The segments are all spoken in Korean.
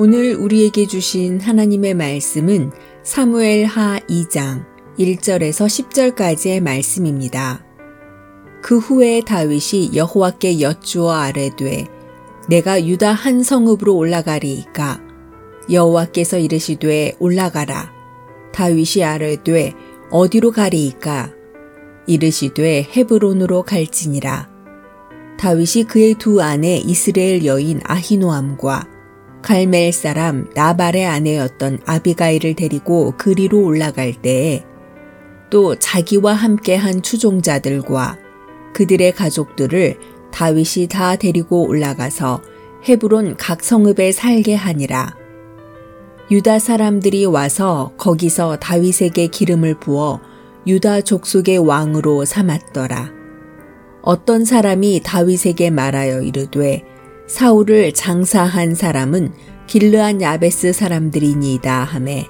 오늘 우리에게 주신 하나님의 말씀은 사무엘 하 2장 1절에서 10절까지의 말씀입니다. 그 후에 다윗이 여호와께 여쭈어 아뢰되 내가 유다 한 성읍으로 올라가리이까? 여호와께서 이르시되 올라가라. 다윗이 아뢰되 어디로 가리이까? 이르시되 헤브론으로 갈지니라. 다윗이 그의 두 아내 이스라엘 여인 아히노암과 갈멜 사람 나발의 아내였던 아비가일을 데리고 그리로 올라갈 때에 또 자기와 함께한 추종자들과 그들의 가족들을 다윗이 다 데리고 올라가서 헤브론 각 성읍에 살게 하니라. 유다 사람들이 와서 거기서 다윗에게 기름을 부어 유다 족속의 왕으로 삼았더라. 어떤 사람이 다윗에게 말하여 이르되 사울을 장사한 사람은 길르한 야베스 사람들이니이다 하매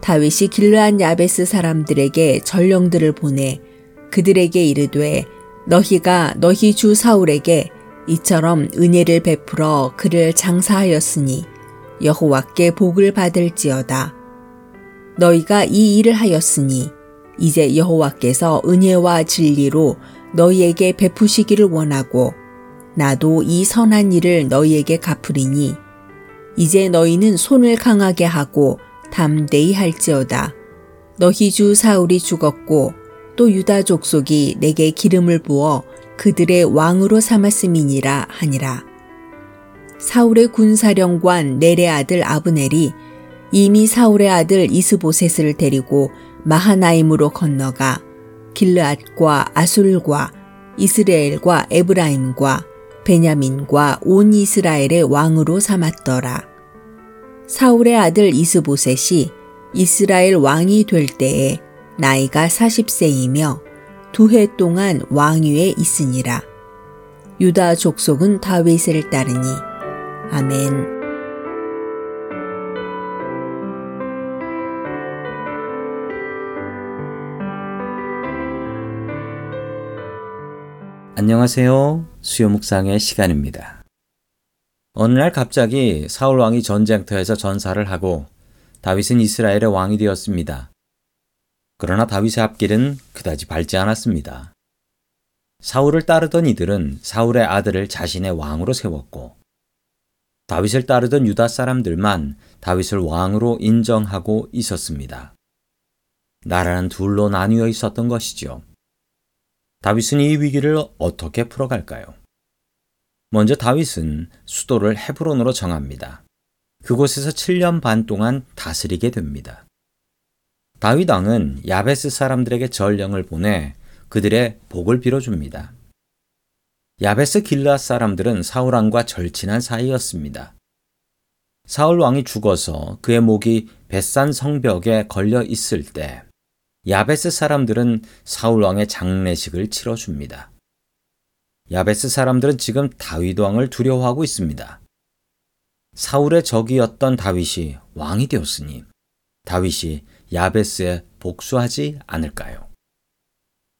다윗이 길르한 야베스 사람들에게 전령들을 보내 그들에게 이르되 너희가 너희 주 사울에게 이처럼 은혜를 베풀어 그를 장사하였으니 여호와께 복을 받을지어다. 너희가 이 일을 하였으니 이제 여호와께서 은혜와 진리로 너희에게 베푸시기를 원하고 나도 이 선한 일을 너희에게 갚으리니 이제 너희는 손을 강하게 하고 담대히 할지어다. 너희 주 사울이 죽었고 또 유다 족속이 내게 기름을 부어 그들의 왕으로 삼았음이니라 하니라. 사울의 군사령관 넬의 아들 아브넬이 이미 사울의 아들 이스보셋을 데리고 마하나임으로 건너가 길르앗과 아술과 이스라엘과 에브라임과 베냐민과 온 이스라엘의 왕으로 삼았더라. 사울의 아들 이스보셋이 이스라엘 왕이 될 때에 나이가 40세이며 두 해 동안 왕위에 있으니라. 유다 족속은 다윗을 따르니 아멘. 안녕하세요. 수요 묵상의 시간입니다. 어느 날 갑자기 사울 왕이 전쟁터에서 전사를 하고 다윗은 이스라엘의 왕이 되었습니다. 그러나 다윗의 앞길은 그다지 밝지 않았습니다. 사울을 따르던 이들은 사울의 아들을 자신의 왕으로 세웠고 다윗을 따르던 유다 사람들만 다윗을 왕으로 인정하고 있었습니다. 나라는 둘로 나뉘어 있었던 것이죠. 다윗은 이 위기를 어떻게 풀어갈까요? 먼저 다윗은 수도를 헤브론으로 정합니다. 그곳에서 7년 반 동안 다스리게 됩니다. 다윗 왕은 야베스 사람들에게 전령을 보내 그들의 복을 빌어줍니다. 야베스 길라 사람들은 사울 왕과 절친한 사이였습니다. 사울 왕이 죽어서 그의 목이 벳산 성벽에 걸려 있을 때 야베스 사람들은 사울 왕의 장례식을 치러 줍니다. 야베스 사람들은 지금 다윗 왕을 두려워하고 있습니다. 사울의 적이었던 다윗이 왕이 되었으니 다윗이 야베스에 복수하지 않을까요?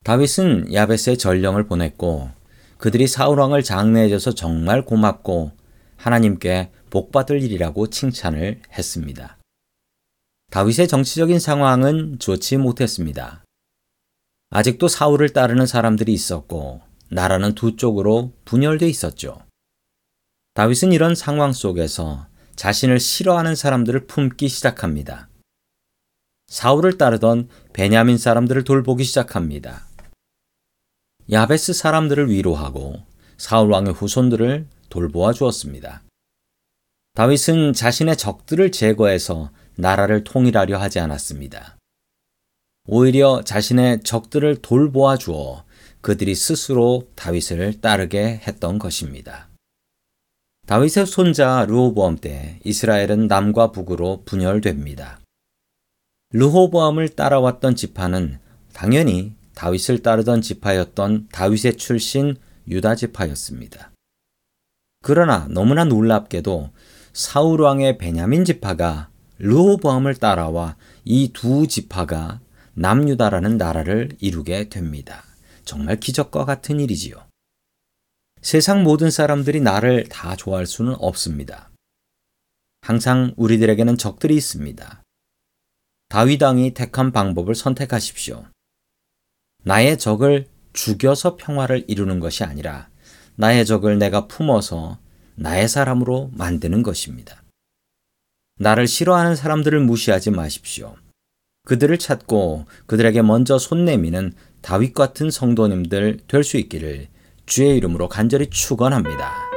다윗은 야베스에 전령을 보냈고 그들이 사울 왕을 장례해줘서 정말 고맙고 하나님께 복받을 일이라고 칭찬을 했습니다. 다윗의 정치적인 상황은 좋지 못했습니다. 아직도 사울을 따르는 사람들이 있었고 나라는 두 쪽으로 분열돼 있었죠. 다윗은 이런 상황 속에서 자신을 싫어하는 사람들을 품기 시작합니다. 사울을 따르던 베냐민 사람들을 돌보기 시작합니다. 야베스 사람들을 위로하고 사울 왕의 후손들을 돌보아 주었습니다. 다윗은 자신의 적들을 제거해서 나라를 통일하려 하지 않았습니다. 오히려 자신의 적들을 돌보아 주어 그들이 스스로 다윗을 따르게 했던 것입니다. 다윗의 손자 르호보암 때 이스라엘은 남과 북으로 분열됩니다. 르호보암을 따라왔던 지파는 당연히 다윗을 따르던 지파였던 다윗의 출신 유다 지파였습니다. 그러나 너무나 놀랍게도 사울 왕의 베냐민 지파가 르호보암을 따라와 이 두 지파가 남유다라는 나라를 이루게 됩니다. 정말 기적과 같은 일이지요. 세상 모든 사람들이 나를 다 좋아할 수는 없습니다. 항상 우리들에게는 적들이 있습니다. 다윗왕이 택한 방법을 선택하십시오. 나의 적을 죽여서 평화를 이루는 것이 아니라 나의 적을 내가 품어서 나의 사람으로 만드는 것입니다. 나를 싫어하는 사람들을 무시하지 마십시오. 그들을 찾고 그들에게 먼저 손 내미는 다윗 같은 성도님들 될 수 있기를 주의 이름으로 간절히 축원합니다.